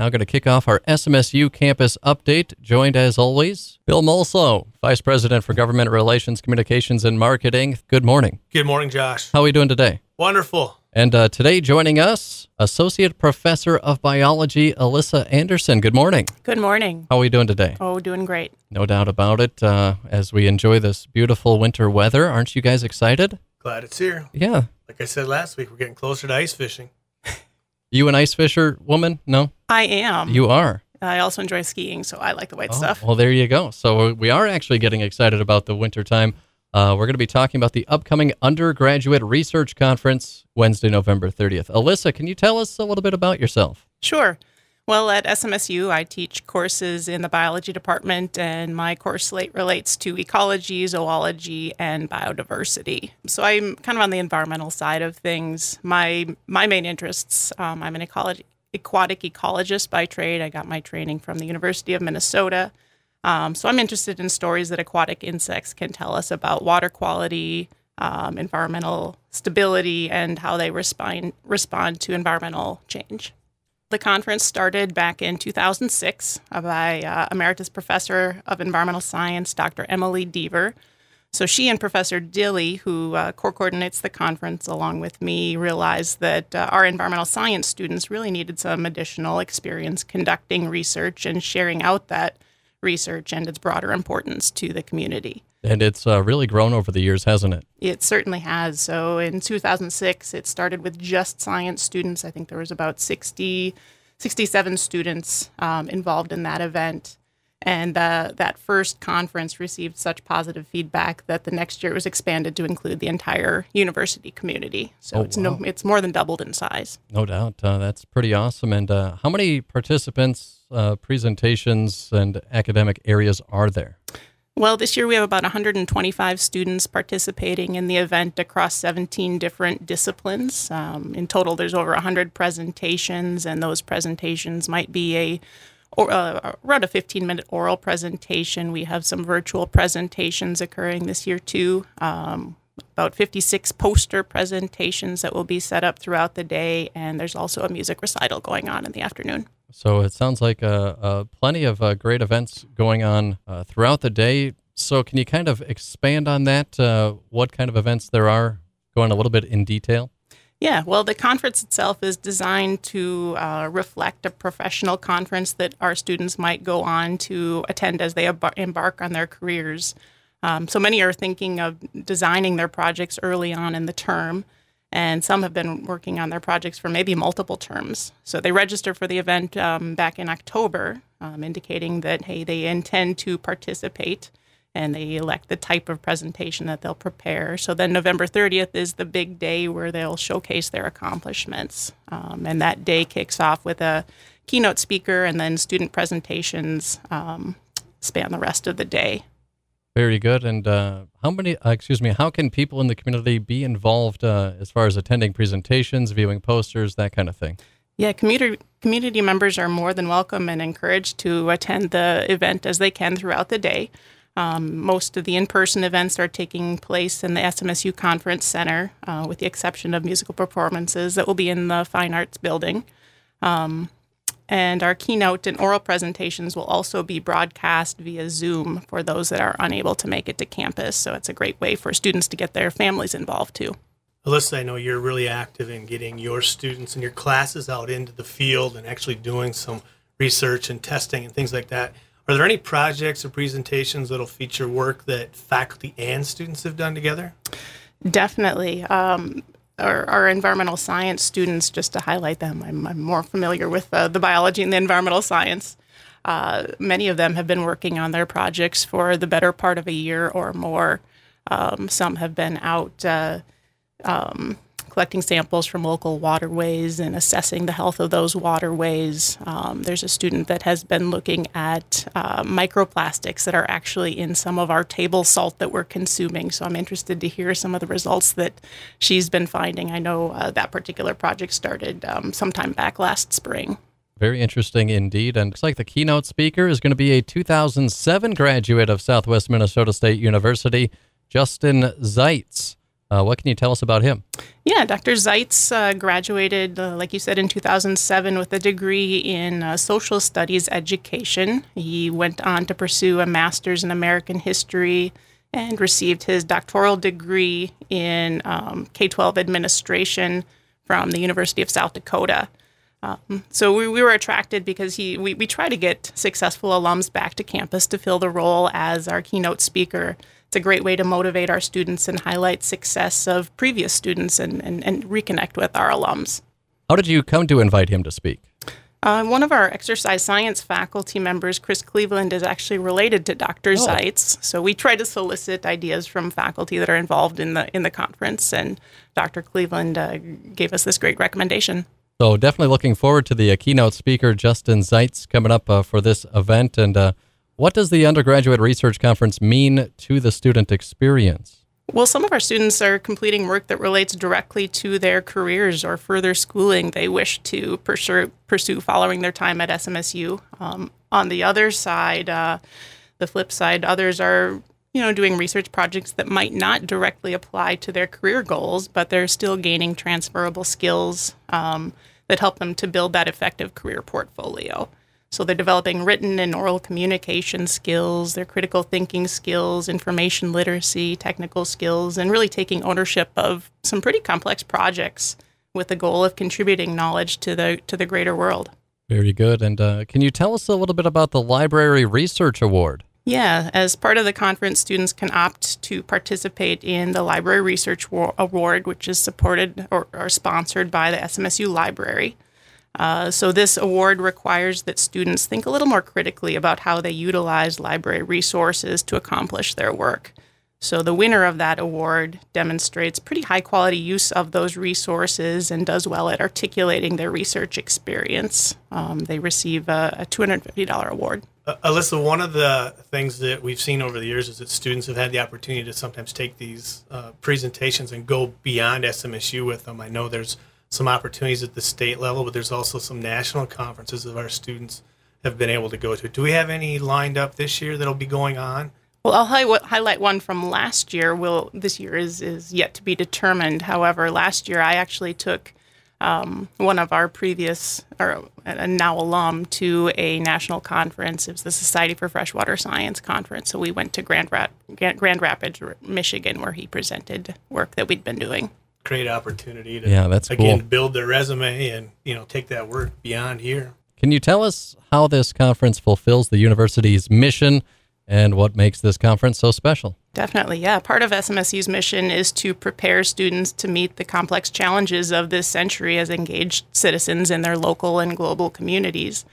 Now, going to kick off our SMSU campus update. Joined as always, Bill Mulso, Vice President for Government Relations, Communications, and Marketing. Good morning. Good morning, Josh. How are we doing today? Wonderful. And uh, today, joining us, Associate Professor of Biology, Alyssa Anderson. Good morning. Good morning. How are we doing today? Oh, doing great. No doubt about it. Uh, as we enjoy this beautiful winter weather, aren't you guys excited? Glad it's here. Yeah. Like I said last week, we're getting closer to ice fishing. You an ice fisher woman? No? I am. You are. I also enjoy skiing, so I like the white Oh, stuff. Well, there you go. So we are actually getting excited about the winter time. Uh, we're going to be talking about the upcoming undergraduate research conference Wednesday, November 30th. Alyssa, can you tell us a little bit about yourself? Sure. Well, at SMSU, I teach courses in the biology department, and my course slate relates to ecology, zoology, and biodiversity. So I'm kind of on the environmental side of things. My my main interests. Um, I'm an ecology aquatic ecologist by trade. I got my training from the University of Minnesota. Um, so I'm interested in stories that aquatic insects can tell us about water quality, um, environmental stability, and how they respond respond to environmental change. The conference started back in 2006 by uh, Emeritus Professor of Environmental Science, Dr. Emily Deaver. So she and Professor Dilly, who uh, co-coordinates the conference along with me, realized that uh, our environmental science students really needed some additional experience conducting research and sharing out that research and its broader importance to the community. And it's uh, really grown over the years, hasn't it? It certainly has. So in 2006, it started with just science students. I think there was about 60, 67 students um, involved in that event. And uh, that first conference received such positive feedback that the next year it was expanded to include the entire university community. So Oh, it's no, it's more than doubled in size. No doubt. Uh, that's pretty awesome. And uh, how many participants, uh, presentations, and academic areas are there? Well, this year we have about 125 students participating in the event across 17 different disciplines. Um, in total, there's over 100 presentations, and those presentations might be a or, uh, around a 15 minute oral presentation. We have some virtual presentations occurring this year too. Um, about 56 poster presentations that will be set up throughout the day, and there's also a music recital going on in the afternoon. So it sounds like uh, uh, plenty of uh, great events going on uh, throughout the day. So can you kind of expand on that? Uh, what kind of events there are going a little bit in detail? Yeah, well, the conference itself is designed to uh, reflect a professional conference that our students might go on to attend as they embar- embark on their careers. Um, so many are thinking of designing their projects early on in the term, and some have been working on their projects for maybe multiple terms. So they register for the event um, back in October, um, indicating that, hey, they intend to participate and they elect the type of presentation that they'll prepare. So then November 30th is the big day where they'll showcase their accomplishments. Um, and that day kicks off with a keynote speaker, and then student presentations um, span the rest of the day. Very good. And uh, how many, uh, excuse me, how can people in the community be involved uh, as far as attending presentations, viewing posters, that kind of thing? Yeah, community community members are more than welcome and encouraged to attend the event as they can throughout the day. Um, most of the in-person events are taking place in the SMSU Conference Center, uh, with the exception of musical performances that will be in the Fine Arts Building. Um, and our keynote and oral presentations will also be broadcast via Zoom for those that are unable to make it to campus. So it's a great way for students to get their families involved too. Alyssa, I know you're really active in getting your students and your classes out into the field and actually doing some research and testing and things like that. Are there any projects or presentations that'll feature work that faculty and students have done together? Definitely. Um, our, our environmental science students, just to highlight them, I'm, I'm more familiar with uh, the biology and the environmental science. Uh, many of them have been working on their projects for the better part of a year or more. Um, some have been out uh, um, collecting samples from local waterways and assessing the health of those waterways. Um, there's a student that has been looking at uh, microplastics that are actually in some of our table salt that we're consuming. So I'm interested to hear some of the results that she's been finding. I know uh, that particular project started um, sometime back last spring. Very interesting indeed. And looks like the keynote speaker is going to be a 2007 graduate of Southwest Minnesota State University, Justin Zeitz. Uh, what can you tell us about him? Yeah, Dr. Zeitz uh, graduated, uh, like you said, in 2007 with a degree in uh, social studies education. He went on to pursue a master's in American history and received his doctoral degree in um, K 12 administration from the University of South Dakota. Um, so we, we were attracted because he we, we try to get successful alums back to campus to fill the role as our keynote speaker it's a great way to motivate our students and highlight success of previous students and, and, and reconnect with our alums. How did you come to invite him to speak? Uh, one of our exercise science faculty members, Chris Cleveland, is actually related to Dr. Oh. Zeitz. So we try to solicit ideas from faculty that are involved in the in the conference, and Dr. Cleveland uh, gave us this great recommendation. So definitely looking forward to the uh, keynote speaker Justin Zeitz coming up uh, for this event, and uh, what does the undergraduate research conference mean to the student experience? Well, some of our students are completing work that relates directly to their careers or further schooling they wish to pursue, pursue following their time at SMSU. Um, on the other side, uh, the flip side, others are you know doing research projects that might not directly apply to their career goals, but they're still gaining transferable skills um, that help them to build that effective career portfolio. So they're developing written and oral communication skills, their critical thinking skills, information literacy, technical skills, and really taking ownership of some pretty complex projects with the goal of contributing knowledge to the to the greater world. Very good. And uh, can you tell us a little bit about the Library Research Award? Yeah, as part of the conference, students can opt to participate in the Library Research Award, which is supported or, or sponsored by the SMSU Library. Uh, so, this award requires that students think a little more critically about how they utilize library resources to accomplish their work. So, the winner of that award demonstrates pretty high quality use of those resources and does well at articulating their research experience. Um, they receive a, a $250 award. Uh, Alyssa, one of the things that we've seen over the years is that students have had the opportunity to sometimes take these uh, presentations and go beyond SMSU with them. I know there's some opportunities at the state level, but there's also some national conferences that our students have been able to go to. Do we have any lined up this year that'll be going on? Well, I'll highlight one from last year. Will this year is is yet to be determined. However, last year I actually took um, one of our previous or a now alum to a national conference. It was the Society for Freshwater Science conference. So we went to Grand, Rap- Grand Rapids, Michigan, where he presented work that we'd been doing great opportunity to yeah, that's again cool. build their resume and you know take that work beyond here. Can you tell us how this conference fulfills the university's mission and what makes this conference so special? Definitely, yeah. Part of SMSU's mission is to prepare students to meet the complex challenges of this century as engaged citizens in their local and global communities.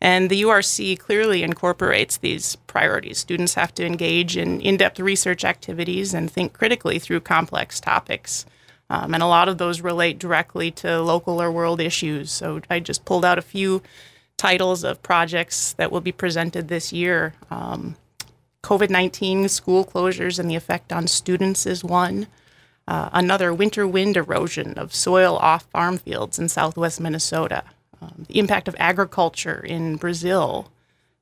And the URC clearly incorporates these priorities. Students have to engage in in depth research activities and think critically through complex topics. Um, and a lot of those relate directly to local or world issues. So I just pulled out a few titles of projects that will be presented this year. Um, COVID 19 school closures and the effect on students is one. Uh, another, winter wind erosion of soil off farm fields in southwest Minnesota. Um, the impact of agriculture in Brazil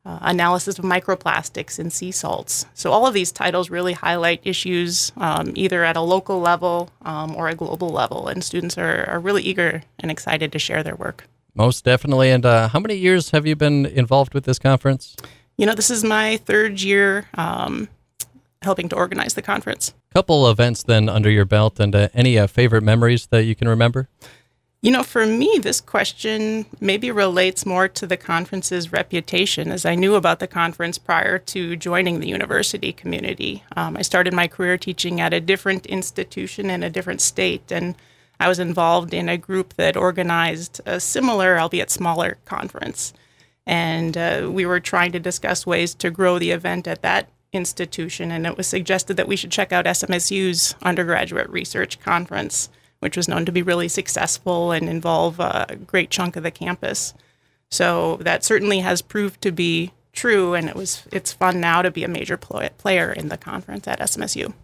uh, analysis of microplastics in sea salts. So, all of these titles really highlight issues um, either at a local level um, or a global level, and students are, are really eager and excited to share their work. Most definitely. And uh, how many years have you been involved with this conference? You know, this is my third year um, helping to organize the conference. Couple events then under your belt, and uh, any uh, favorite memories that you can remember? You know, for me, this question maybe relates more to the conference's reputation, as I knew about the conference prior to joining the university community. Um, I started my career teaching at a different institution in a different state, and I was involved in a group that organized a similar, albeit smaller, conference. And uh, we were trying to discuss ways to grow the event at that institution, and it was suggested that we should check out SMSU's undergraduate research conference which was known to be really successful and involve a great chunk of the campus. So that certainly has proved to be true, and it was it's fun now to be a major pl- player in the conference at SMSU.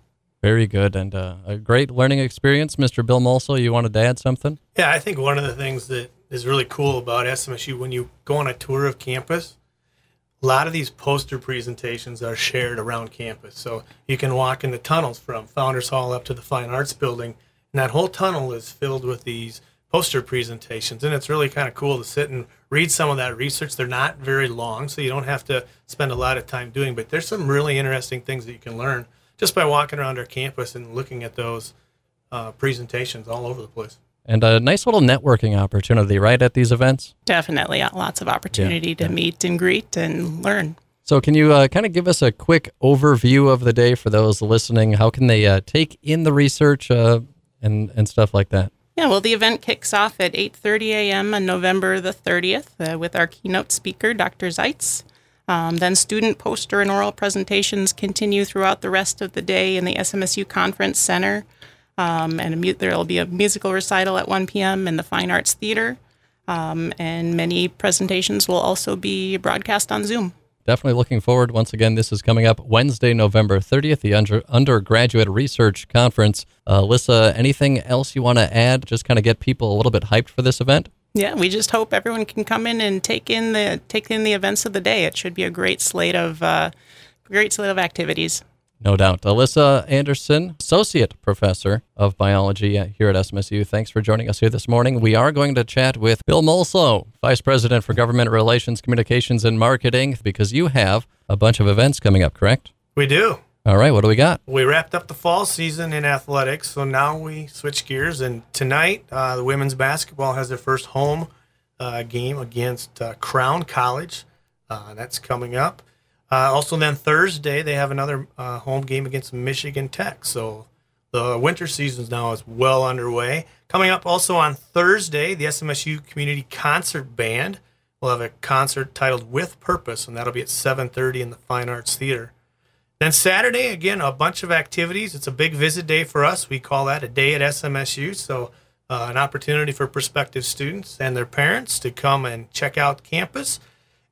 Very good and uh, a great learning experience, Mr. Bill Mulso. You wanted to add something? Yeah, I think one of the things that is really cool about SMSU when you go on a tour of campus, a lot of these poster presentations are shared around campus. So you can walk in the tunnels from Founders Hall up to the Fine Arts Building, and that whole tunnel is filled with these poster presentations. And it's really kind of cool to sit and read some of that research. They're not very long, so you don't have to spend a lot of time doing, but there's some really interesting things that you can learn just by walking around our campus and looking at those uh, presentations all over the place. And a nice little networking opportunity, right, at these events? Definitely. Lots of opportunity to meet and greet and learn. So, can you uh, kind of give us a quick overview of the day for those listening? How can they uh, take in the research uh, and and stuff like that? Yeah, well, the event kicks off at 8:30 a.m. on November the 30th uh, with our keynote speaker, Dr. Zeitz. Um, then student poster and oral presentations continue throughout the rest of the day in the SMSU Conference Center. Um, and mu- there will be a musical recital at 1 p.m. in the Fine Arts Theater. Um, and many presentations will also be broadcast on Zoom. Definitely looking forward. Once again, this is coming up Wednesday, November 30th, the under, Undergraduate Research Conference. Uh, Alyssa, anything else you want to add? Just kind of get people a little bit hyped for this event? Yeah, we just hope everyone can come in and take in the take in the events of the day. It should be a great slate of uh, great slate of activities. No doubt. Alyssa Anderson, Associate Professor of Biology here at SMSU. Thanks for joining us here this morning. We are going to chat with Bill Mulso, Vice President for Government Relations, Communications, and Marketing, because you have a bunch of events coming up, correct? We do. All right, what do we got? We wrapped up the fall season in athletics, so now we switch gears. And tonight, uh, the women's basketball has their first home uh, game against uh, Crown College. Uh, that's coming up. Uh, also, then Thursday they have another uh, home game against Michigan Tech. So the winter season is now is well underway. Coming up also on Thursday, the SMSU Community Concert Band will have a concert titled "With Purpose," and that'll be at 7:30 in the Fine Arts Theater. Then Saturday, again, a bunch of activities. It's a big visit day for us. We call that a day at SMSU. So, uh, an opportunity for prospective students and their parents to come and check out campus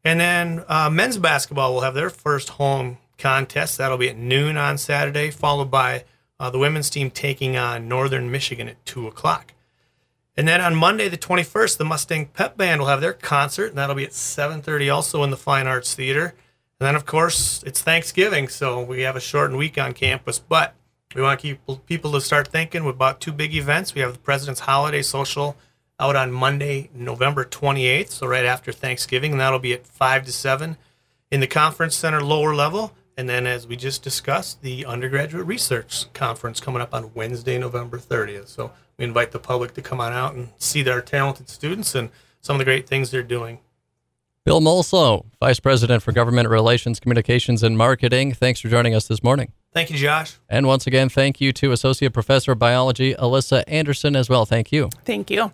and then uh, men's basketball will have their first home contest. That'll be at noon on Saturday, followed by uh, the women's team taking on Northern Michigan at 2 o'clock. And then on Monday, the 21st, the Mustang Pep Band will have their concert, and that'll be at 7.30 also in the Fine Arts Theater. And then, of course, it's Thanksgiving, so we have a shortened week on campus. But we want to keep people to start thinking about two big events. We have the President's Holiday Social out on Monday, November 28th, so right after Thanksgiving, and that'll be at 5 to 7 in the conference center lower level. And then, as we just discussed, the undergraduate research conference coming up on Wednesday, November 30th. So we invite the public to come on out and see their talented students and some of the great things they're doing. Bill Mulso, Vice President for Government Relations, Communications, and Marketing. Thanks for joining us this morning. Thank you, Josh. And once again, thank you to Associate Professor of Biology, Alyssa Anderson, as well. Thank you. Thank you.